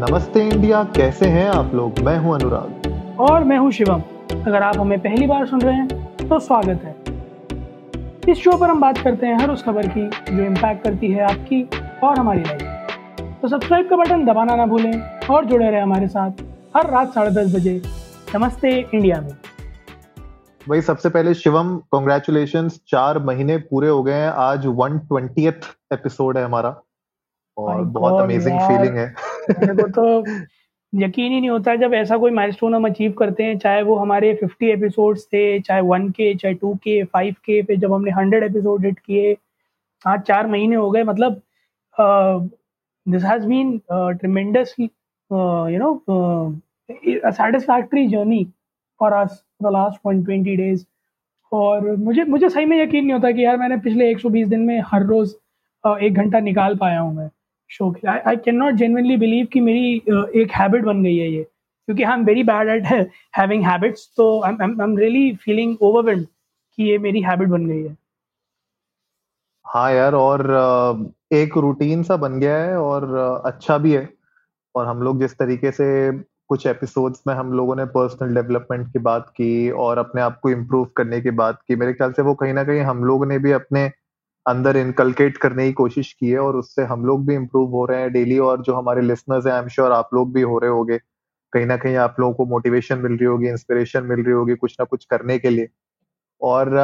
नमस्ते इंडिया कैसे हैं आप लोग? मैं हूँ अनुराग। और मैं हूँ शिवम। अगर आप हमें पहली बार सुन रहे हैं तो स्वागत है। इस शो पर हम बात करते हैं हर उस खबर की जो इम्पैक्ट करती है आपकी और हमारी लाइफ तो सब्सक्राइब का बटन दबाना ना भूलें और जुड़े रहे हमारे साथ हर रात साढ़े दस बजे नमस्ते इंडिया में। वही सबसे पहले शिवम कॉन्ग्रेचुलेशन चार महीने पूरे हो गए हैं। आज वन ट्वेंटियथ एपिसोड है हमारा। और बहुत अमेजिंग फीलिंग है। मेरे को तो यकीन ही नहीं होता जब ऐसा कोई माइलस्टोन हम अचीव करते हैं, चाहे वो हमारे 50 एपिसोड्स थे, चाहे वन के चाहे टू के फाइव के फिर जब हमने हंड्रेड एपिसोड हिट किए, आज चार महीने हो गए मतलब this has been tremendous you know satisfactory journey for us the last one twenty days और मुझे मुझे सही में यकीन नहीं होता कि यार मैंने पिछले 120 दिन में हर रोज़ एक घंटा निकाल पाया हूँ मैं। शो के I can not genuinely believe कि मेरी एक हैबिट बन गई है ये। क्योंकि I am very bad at having habits तो I am really feeling overwhelmed कि ये मेरी हैबिट बन गई है। हाँ यार, और एक रूटीन सा बन गया है और अच्छा भी है। और हम लोग जिस तरीके से कुछ एपिसोड्स में हम लोगों ने पर्सनल डेवलपमेंट की बात की और अपने आप को इम्प्रूव करने की बात की, मेरे ख्याल से वो कहीं ना कहीं हम लोग ने भी अपने अंदर इनकलकेट करने की कोशिश की है और उससे हम लोग भी इम्प्रूव हो रहे हैं डेली और जो हमारे लिसनर्स हैं आई एम श्योर आप लोग भी हो रहे होगे। कहीं ना कहीं आप लोगों को मोटिवेशन मिल रही होगी इंस्पिरेशन मिल रही होगी कुछ ना कुछ करने के लिए। और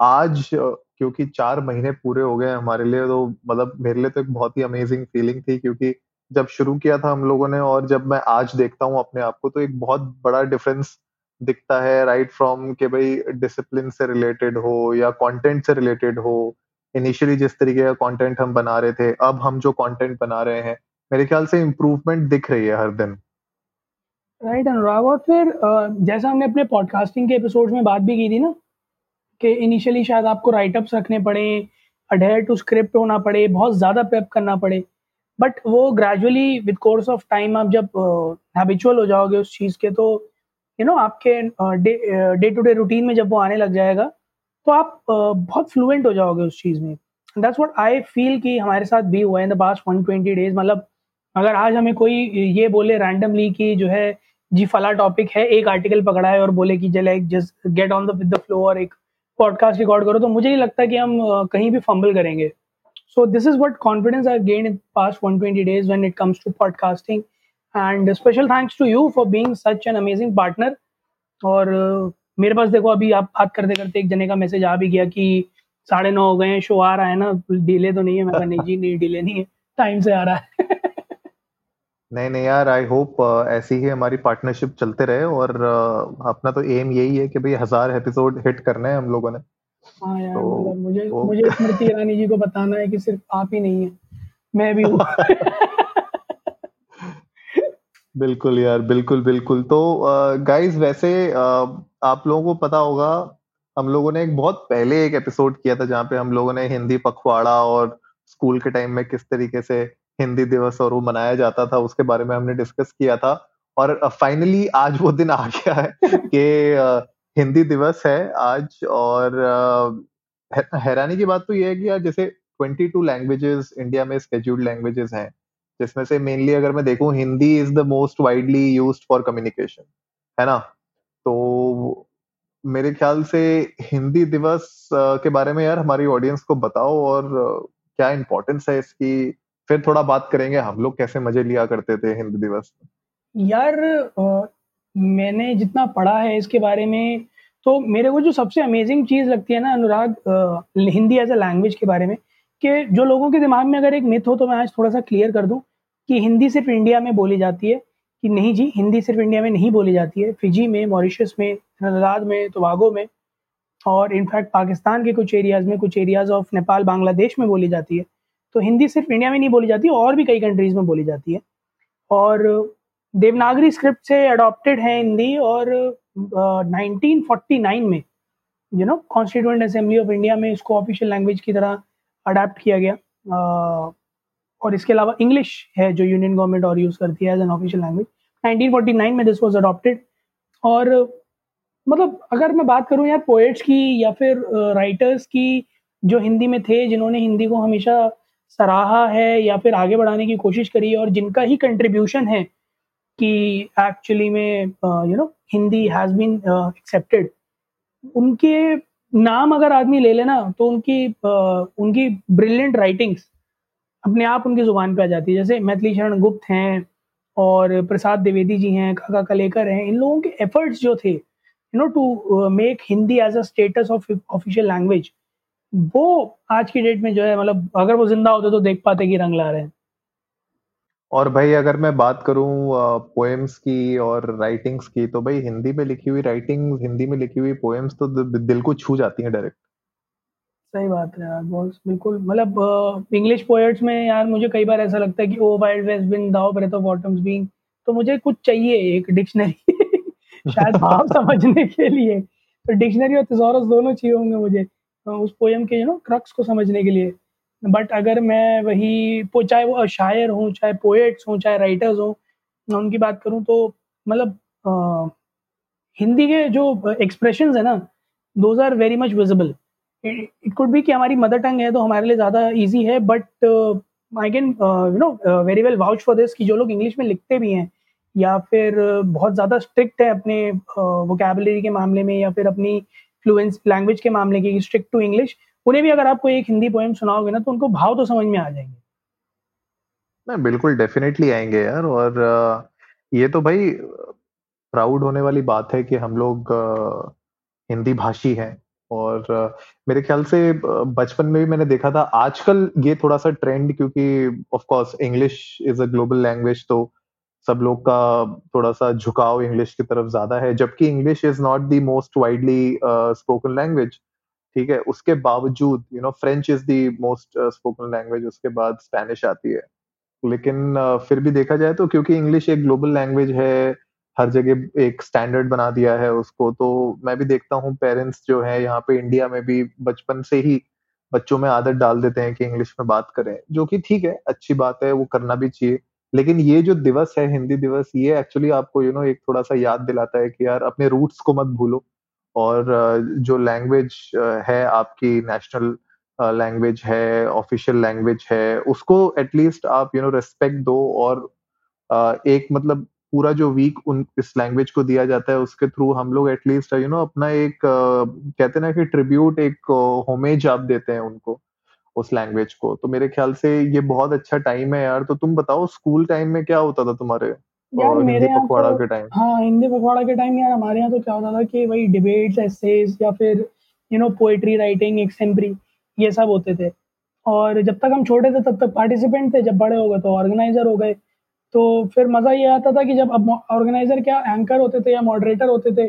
आज क्योंकि चार महीने पूरे हो गए हमारे लिए तो मतलब मेरे लिए तो एक बहुत ही अमेजिंग फीलिंग थी क्योंकि जब शुरू किया था हम लोगों ने और जब मैं आज देखता हूँ अपने आप को तो एक बहुत बड़ा डिफरेंस दिखता है राइट फ्रॉम के भाई डिसिप्लिन से रिलेटेड हो या कंटेंट से रिलेटेड हो इनिशियली जिस तरीके का कंटेंट हम बना रहे थे अब हम जो कंटेंट बना रहे हैं मेरे ख्याल से इम्प्रूवमेंट दिख रही है हर दिन। राइट अनुराग और फिर जैसा हमने अपने पॉडकास्टिंग के एपिसोड में बात भी की थी ना कि इनिशियली शायद आपको राइटअप्स रखने पड़े अडेयर टू स्क्रिप्ट होना पड़े बहुत ज़्यादा प्रेप करना पड़े बट वो gradually with course of time आप जब हैबिचुअल हो जाओगे उस चीज़ के तो यू you नो know, आपके डे टू डे रूटीन में जब वो आने लग जाएगा तो आप बहुत फ्लुएंट हो जाओगे उस चीज़ में। दैट्स व्हाट आई फील कि हमारे साथ भी हुआ है in the past one twenty days मतलब अगर आज हमें कोई ये बोले रैंडमली कि जो है, जी, फला टॉपिक है, एक आर्टिकल पकड़ा है और बोले कि चले just get on the with the flow और एक पॉडकास्ट रिकॉर्ड करो तो मुझे नहीं लगता कि हम कहीं भी फंबल करेंगे। So this is what confidence I gain in past one twenty days when it comes to podcasting and special thanks to you for being such an amazing partner और मेरे पास देखो अभी आप बात करते करते एक जने का मैसेज आ भी गया कि साढ़े नौ हो गए शो आ रहा है ना डिले तो नहीं है। मैं नहीं जी नहीं डिले नहीं है। टाइम से आ रहा है। नहीं नहीं यार आई होप uh, ऐसी ही हमारी पार्टनरशिप चलते रहे और uh, अपना तो एम यही है कि भाई हज़ार एपिसोड हिट करने हैं हम लोगों ने। हाँ यार तो, मतलब मुझे तो... मुझे स्मृति ईरानी जी को बताना है कि सिर्फ़ आप ही नहीं है। मैं भी हूँ। बिल्कुल यार बिल्कुल बिल्कुल। तो गाइस uh, वैसे uh, आप लोगों को पता होगा, हम लोगों ने एक बहुत पहले एक एपिसोड किया था जहाँ पे हम लोगों ने हिंदी पखवाड़ा और स्कूल के टाइम में किस तरीके से हिंदी दिवस और वो मनाया जाता था, उसके बारे में हमने डिस्कस किया था। और फाइनली आज वो दिन आ गया है कि हिंदी दिवस है आज और हैरानी की बात तो ये है कि यार जैसे 22 लैंग्वेजेस इंडिया में स्केड्यूल्ड लैंग्वेजेस हैं, जिसमें से मेनली अगर मैं देखूँ, Hindi is the most widely used for communication है ना? तो मेरे ख्याल से हिंदी दिवस के बारे में यार हमारी ऑडियंस को बताओ और क्या इम्पोर्टेंस है इसकी? फिर थोड़ा बात करेंगे हम लोग कैसे मज़े लिया करते थे हिंदी दिवस यार आ, मैंने जितना पढ़ा है इसके बारे में तो मेरे को जो सबसे अमेजिंग चीज़ लगती है ना Anurag Hindi as a language के बारे में कि जो लोगों के दिमाग में अगर एक मिथ हो तो मैं आज थोड़ा सा क्लियर कर दूँ कि हिंदी सिर्फ़ इंडिया में बोली जाती है। कि नहीं जी हिंदी सिर्फ़ इंडिया में नहीं बोली जाती है। फिजी में मॉरिशस में नदाद में तोबागो में और इनफैक्ट पाकिस्तान के कुछ एरियाज़ में कुछ एरियाज़ ऑफ़ नेपाल बांग्लादेश में बोली जाती है। तो हिंदी सिर्फ़ इंडिया में नहीं बोली जाती और भी कई कंट्रीज़ में बोली जाती है। और देवनागरी स्क्रिप्ट से अडॉप्टेड है हिंदी और नाइनटीन नाइन में you know constituent assembly of India में इसको ऑफिशियल लैंग्वेज की तरह अडेप्ट किया गया। uh, और इसके अलावा इंग्लिश है जो यूनियन गवर्नमेंट और यूज़ करती है एज एन ऑफिशियल लैंग्वेज 1949 में दिस वाज अडॉप्टेड और मतलब अगर मैं बात करूँ यार पोएट्स की या फिर राइटर्स की जो हिंदी में थे जिन्होंने हिंदी को हमेशा सराहा है या फिर आगे बढ़ाने की कोशिश करी और जिनका ही कंट्रीब्यूशन है कि एक्चुअली में you know Hindi has been accepted उनके नाम अगर आदमी ले लेना तो उनकी uh, उनकी ब्रिलियंट राइटिंग्स अपने आप उनकी ज़ुबान पे आ जाती है। जैसे मैथिली शरण गुप्त हैं और प्रसाद द्विवेदी जी हैं, काका कलेकर हैं, इन लोगों के एफर्ट्स जो थे you know to make Hindi as a status of official language वो आज की डेट में जो है मतलब अगर वो ज़िंदा होते तो देख पाते कि रंग ला रहे हैं। और भाई अगर मैं बात करूँ पोएम्स की और राइटिंग्स की तो भाई हिंदी में लिखी हुई राइटिंग्स हिंदी में लिखी हुई पोएम्स तो दिल को छू जाती हैं डायरेक्ट सही बात है यार बहुत बिल्कुल। मतलब इंग्लिश पोएट्स में यार मुझे कई बार ऐसा लगता है कि ओ वाइल्ड वेस्ट बिन दाओ ब्रेथ ऑफ़ ऑटम्स बीइंग तो मुझे कुछ चाहिए एक डिक्शनरी शायद भाव समझने के लिए। तो डिक्शनरी और थिसॉरस दोनों चाहिए होंगे मुझे उस पोएम के यू नो क्रक्स को समझने के लिए। बट अगर मैं वही चाहे वो शायर हूँ चाहे पोएट्स हों चाहे राइटर्स हों मैं उनकी बात करूँ तो मतलब हिंदी के जो एक्सप्रेशन है ना those are very much visible it could be कि हमारी मदर टंग है तो हमारे लिए ज़्यादा ईजी है but I can you know very well vouch for this कि जो लोग इंग्लिश में लिखते भी हैं या फिर बहुत ज़्यादा स्ट्रिक्ट है अपने वोकेबलरी uh, के मामले में या फिर अपनी फ्लुएंस लैंग्वेज के मामले की स्ट्रिक्ट टू इंग्लिश उन्हें भी अगर आपको एक हिंदी पोएम सुनाओगे ना तो उनको भाव तो समझ में आ जाएँगे। मैं बिल्कुल डेफिनेटली आएँगे यार और ये तो भाई प्राउड होने वाली बात है कि हम लोग हिंदी भाषी हैं। और मेरे ख्याल से बचपन में भी मैंने देखा था। आजकल ये थोड़ा सा ट्रेंड क्योंकि of course English is a global language तो सब लोग का थोड़ा सा झुकाव इंग्लिश की तरफ़ ज़्यादा है। जबकि English is not the most widely spoken language ठीक है? उसके बावजूद you know French is the most spoken language उसके बाद स्पेनिश आती है। लेकिन uh, फिर भी देखा जाए तो क्योंकि इंग्लिश एक ग्लोबल लैंग्वेज है हर जगह एक स्टैंडर्ड बना दिया है उसको। तो मैं भी देखता हूँ पेरेंट्स जो है यहाँ पे इंडिया में भी बचपन से ही बच्चों में आदत डाल देते हैं कि इंग्लिश में बात करें जो कि ठीक है अच्छी बात है वो करना भी चाहिए। लेकिन ये जो दिवस है हिंदी दिवस ये एक्चुअली आपको यू you नो know, एक थोड़ा सा याद दिलाता है कि यार अपने रूट्स को मत भूलो। और जो लैंग्वेज है आपकी नेशनल लैंग्वेज है ऑफिशियल लैंग्वेज है उसको एटलीस्ट आप यू नो रेस्पेक्ट दो और एक मतलब पूरा जो वीक उन इस लैंग्वेज को दिया जाता है उसके थ्रू हम लोग एटलीस्ट यू नो अपना एक कहते ना कि ट्रिब्यूट एक होमेज आप देते हैं उनको उस लैंग्वेज को। तो मेरे ख्याल से ये बहुत अच्छा टाइम है यार। तो तुम बताओ स्कूल टाइम में क्या होता था तुम्हारे? यार मेरे यहाँ पखवाड़ा तो, के टाइम हाँ हिंदी पखवाड़ा के टाइम यार हमारे यहाँ तो क्या होता था कि वही डिबेट्स एसेज या फिर you know poetry writing extempore ये सब होते थे। और जब तक हम छोटे थे तब तक पार्टिसिपेंट थे। जब बड़े हो गए तो ऑर्गेनाइजर हो गए। तो फिर मज़ा ये आता था कि जब अब ऑर्गेनाइजर क्या एंकर होते थे या मॉडरेटर होते थे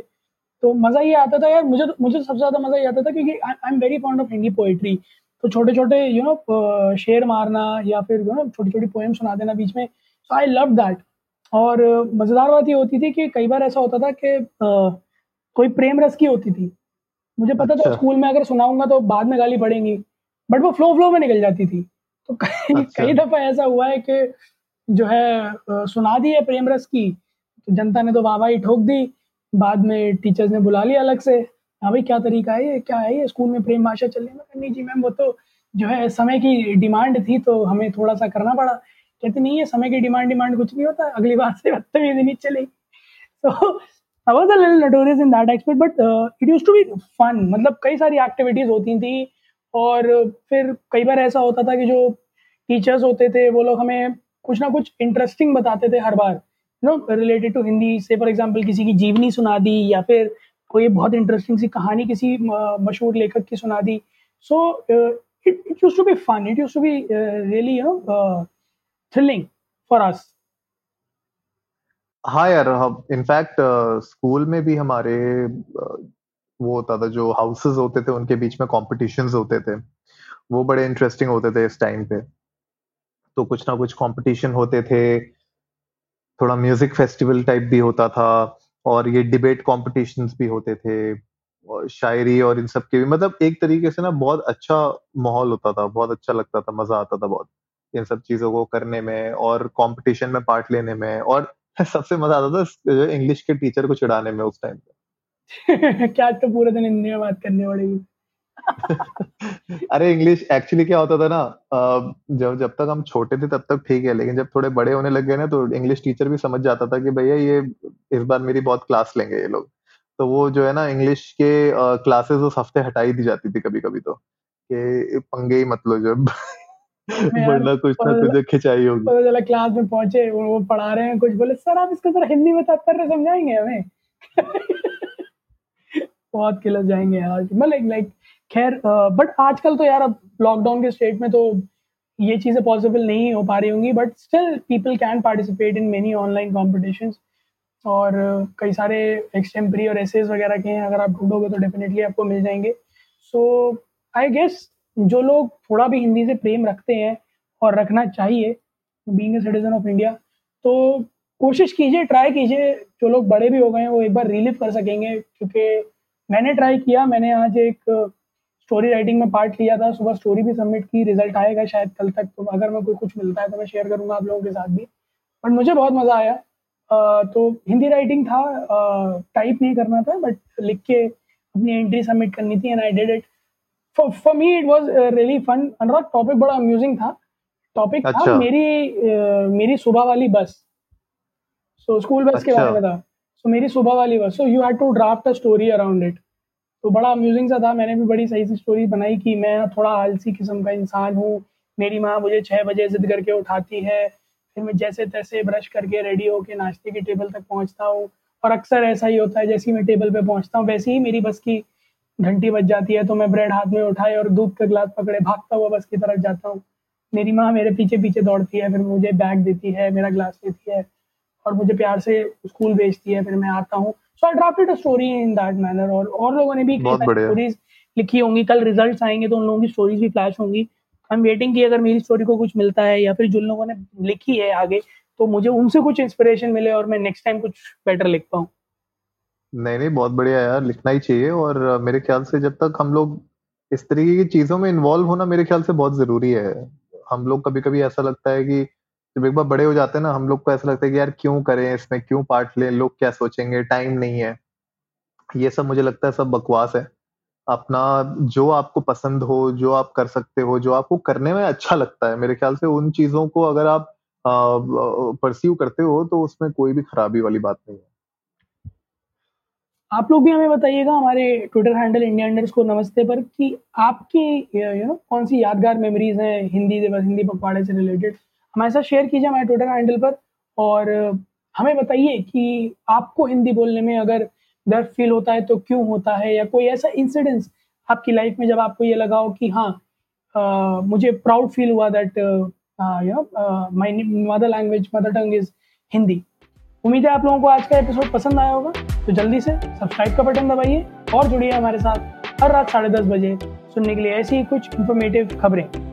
तो मज़ा ये आता था यार मुझे मुझे सबसे ज़्यादा मज़ा ये आता था क्योंकि I am very fond of Hindi poetry तो छोटे छोटे यू नो शेर मारना या फिर यू नो छोटी छोटी पोएम सुना देना बीच में सो आई लव दैट और मज़ेदार बात ये होती थी कि कई बार ऐसा होता था कि कोई प्रेम रस की होती थी मुझे पता अच्छा। था स्कूल में अगर सुनाऊँगा तो बाद में गाली पड़ेंगी बट वो फ्लो फ्लो में निकल जाती थी तो कई अच्छा। कई दफ़ा ऐसा हुआ है कि जो है सुना दी है प्रेम रस की। तो जनता ने तो वाह ही ठोक दी। बाद में टीचर्स ने बुला लिया अलग से। हाँ भाई क्या तरीका है ये? क्या है ये? स्कूल में प्रेम भाषा चलने में? करनी जी मैम वो तो जो है समय की डिमांड थी तो हमें थोड़ा सा करना पड़ा। कहते नहीं है समय की डिमांड डिमांड कुछ नहीं होता। अगली बार से बदतमीजी नहीं चलेगी। तो little notorious in that aspect, but uh, it used to be fun. मतलब कई सारी एक्टिविटीज़ होती थी और फिर कई बार ऐसा होता था कि जो टीचर्स होते थे वो लोग हमें कुछ ना कुछ इंटरेस्टिंग बताते थे हर बार नो रिलेटेड टू हिंदी से फॉर एग्जांपल किसी की जीवनी सुना दी, या फिर कोई बहुत इंटरेस्टिंग सी कहानी किसी मशहूर लेखक की सुना दी। So it it use to be fun it use to be really you know thrilling for us हाँ यार इनफैक्ट स्कूल में भी हमारे वो होता था, जो हाउसेस होते थे, उनके बीच में कॉम्पिटिशन होते थे। वो बड़े इंटरेस्टिंग होते थे इस टाइम पे। तो कुछ ना कुछ कंपटीशन होते थे। थोड़ा म्यूज़िक फेस्टिवल टाइप भी होता था और ये डिबेट कॉम्पिटिशन भी होते थे। और शायरी और इन सब के भी मतलब एक तरीके से ना बहुत अच्छा माहौल होता था, बहुत अच्छा लगता था, मज़ा आता था बहुत इन सब चीज़ों को करने में और कंपटीशन में पार्ट लेने में और सबसे मज़ा आता था इंग्लिश के टीचर को चिढ़ाने में उस टाइम पे। क्या तो पूरे दिन हिंदी में बात करनी पड़ेगी। अरे इंग्लिश एक्चुअली क्या होता था ना जब जब तक हम छोटे थे तब तक ठीक है लेकिन जब थोड़े बड़े होने लग गए ना तो इंग्लिश टीचर भी समझ जाता था कि भैया ये इस बार मेरी बहुत क्लास लेंगे ये लोग। तो वो जो है ना इंग्लिश के क्लासेस उस हफ़्ते हटाई दी जाती थी कभी कभी तो कि पंगे ही मत लो जब। वरना कुछ ना तुझे खिंचाई होगी। पता चला क्लास में पहुँचे वो वो पढ़ा रहे हैं कुछ बोले सर आप इसको जरा हिंदी में तात्पर्य समझाएँगे हमें? बहुत किलर जाएँगे यार। मतलब लाइक खैर बट आजकल तो यार अब लॉकडाउन के स्टेट में तो ये चीज़ें पॉसिबल नहीं हो पा रही होंगी but still people can participate in many online competition और कई सारे एक्सटेम्परी और एसेज वगैरह के हैं, अगर आप ढूंढोगे तो डेफिनेटली आपको मिल जाएँगे। सो आई गेस जो लोग थोड़ा भी हिंदी से प्रेम रखते हैं और रखना चाहिए being a citizen of India तो कोशिश कीजिए ट्राई कीजिए, जो लोग बड़े भी हो गए हैं, वो एक बार रिलीव कर सकेंगे, क्योंकि मैंने ट्राई किया, मैंने आज एक स्टोरी राइटिंग में पार्ट लिया था सुबह स्टोरी भी सबमिट की रिज़ल्ट आएगा शायद कल तक तो अगर मैं कोई कुछ मिलता है तो मैं शेयर करूँगा आप लोगों के साथ भी। बट मुझे बहुत मज़ा आया। तो हिंदी राइटिंग था टाइप नहीं करना था बट लिख के अपनी एंट्री सबमिट करनी थी and I did it for me it was really fun Anurag topic बड़ा अम्यूजिंग था। टॉपिक अच्छा. था मेरी uh, मेरी सुबह वाली बस। सो स्कूल बस के बारे में था। सो मेरी सुबह वाली bus. So you had to draft a story around it तो बड़ा अम्यूजिंग सा था। मैंने भी बड़ी सही सी स्टोरी बनाई कि मैं थोड़ा आलसी किस्म का इंसान हूँ। मेरी माँ मुझे छः बजे जिद करके उठाती है। फिर मैं जैसे तैसे ब्रश करके रेडी होके नाश्ते की टेबल तक पहुँचता हूँ। और अक्सर ऐसा ही होता है जैसे ही मैं टेबल पे पहुँचता हूँ, वैसे ही मेरी बस की घंटी बज जाती है। तो मैं ब्रेड हाथ में उठाए और दूध का गिलास पकड़े, भागता हुआ बस की तरफ़ जाता हूँ। मेरी माँ मेरे पीछे पीछे दौड़ती है, फिर मुझे बैग देती है, मेरा ग्लास देती है। और मुझे प्यार से स्कूल भेजती है फिर मैं आता हूँ। So I drafted a story in that manner और और लोगों ने भी स्टोरीज लिखी होंगी। कल रिजल्ट्स आएँगे तो उन लोगों की स्टोरीज भी फ्लैश होंगी। आई एम वेटिंग कि अगर मेरी स्टोरी को कुछ मिलता है या फिर जिन लोगों ने लिखी है आगे तो मुझे उनसे कुछ इंस्पिरेशन मिले और मैं नेक्स्ट टाइम कुछ बेटर लिख पाऊँ। नहीं नहीं बहुत बढ़िया यार लिखना ही चाहिए और मेरे ख्याल से जब तक हम लोग इस तरीके की चीज़ों में इन्वॉल्व होना मेरे ख्याल से बहुत ज़रूरी है। हम लोग कभी कभी ऐसा लगता है कि जब एक बार बड़े हो जाते हैं ना, हम लोग को ऐसा लगता है कि यार क्यों करें इसमें, क्यों पार्ट लें, लोग क्या सोचेंगे, टाइम नहीं है। ये सब मुझे लगता है सब बकवास है। अपना जो आपको पसंद हो, जो आप कर सकते हो, जो आपको करने में अच्छा लगता है, मेरे ख्याल से उन चीज़ों को अगर आप परस्यू करते हो तो उसमें कोई भी खराबी वाली बात नहीं है। आप लोग भी हमें बताइएगा, हमारे ट्विटर हैंडल इंडिया इंडर्स को नमस्ते पर, कि आपकी यू नो कौन सी यादगार मेमोरीज हैं, हिंदी दिवस हिंदी पखवाड़े से रिलेटेड हमारे साथ शेयर कीजिए हमारे ट्विटर हैंडल पर और हमें बताइए कि आपको हिंदी बोलने में अगर डर फील होता है तो क्यों होता है या कोई ऐसा इंसिडेंस आपकी लाइफ में जब आपको ये लगा हो कि हाँ आ, मुझे प्राउड फील हुआ that you know my mother language mother tongue is Hindi. उम्मीद है आप लोगों को आज का एपिसोड पसंद आया होगा। तो जल्दी से सब्सक्राइब का बटन दबाइए और जुड़िए हमारे साथ हर रात साढ़े दस बजे सुनने के लिए ऐसी ही कुछ इन्फॉर्मेटिव खबरें।